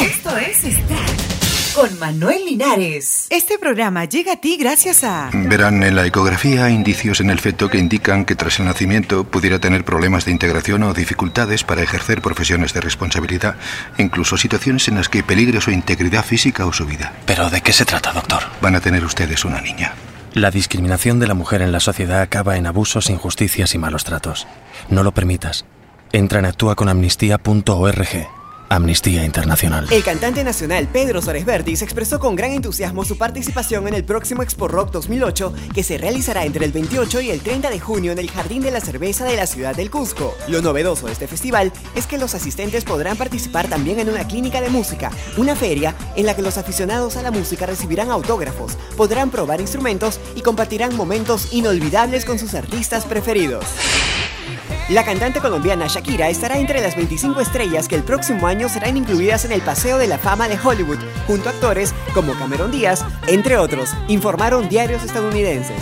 Esto es Strat con Manuel Linares. Este programa llega a ti gracias a... Verán en la ecografía hay indicios en el feto que indican que tras el nacimiento pudiera tener problemas de integración o dificultades para ejercer profesiones de responsabilidad, incluso situaciones en las que peligre su integridad física o su vida. ¿Pero de qué se trata, doctor? Van a tener ustedes una niña. La discriminación de la mujer en la sociedad acaba en abusos, injusticias y malos tratos. No lo permitas. Entra en actuaconamnistía.org. Amnistía Internacional. El cantante nacional Pedro Suárez se expresó con gran entusiasmo su participación en el próximo Expo Rock 2008 que se realizará entre el 28 y el 30 de junio en el Jardín de la Cerveza de la ciudad del Cusco. Lo novedoso de este festival es que los asistentes podrán participar también en una clínica de música, una feria en la que los aficionados a la música recibirán autógrafos, podrán probar instrumentos y compartirán momentos inolvidables con sus artistas preferidos. La cantante colombiana Shakira estará entre las 25 estrellas que el próximo año serán incluidas en el Paseo de la Fama de Hollywood, junto a actores como Cameron Díaz, entre otros, informaron diarios estadounidenses.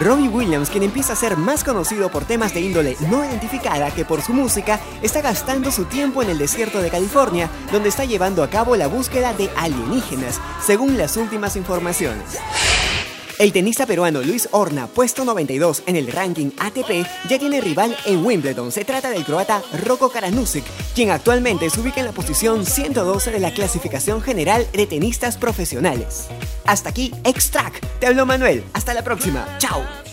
Robbie Williams, quien empieza a ser más conocido por temas de índole no identificada que por su música, está gastando su tiempo en el desierto de California, donde está llevando a cabo la búsqueda de alienígenas, según las últimas informaciones. El tenista peruano Luis Horna, puesto 92 en el ranking ATP, ya tiene rival en Wimbledon. Se trata del croata Roko Karanusic, quien actualmente se ubica en la posición 112 de la clasificación general de tenistas profesionales. Hasta aquí, Extract. Te hablo Manuel. Hasta la próxima. Chao.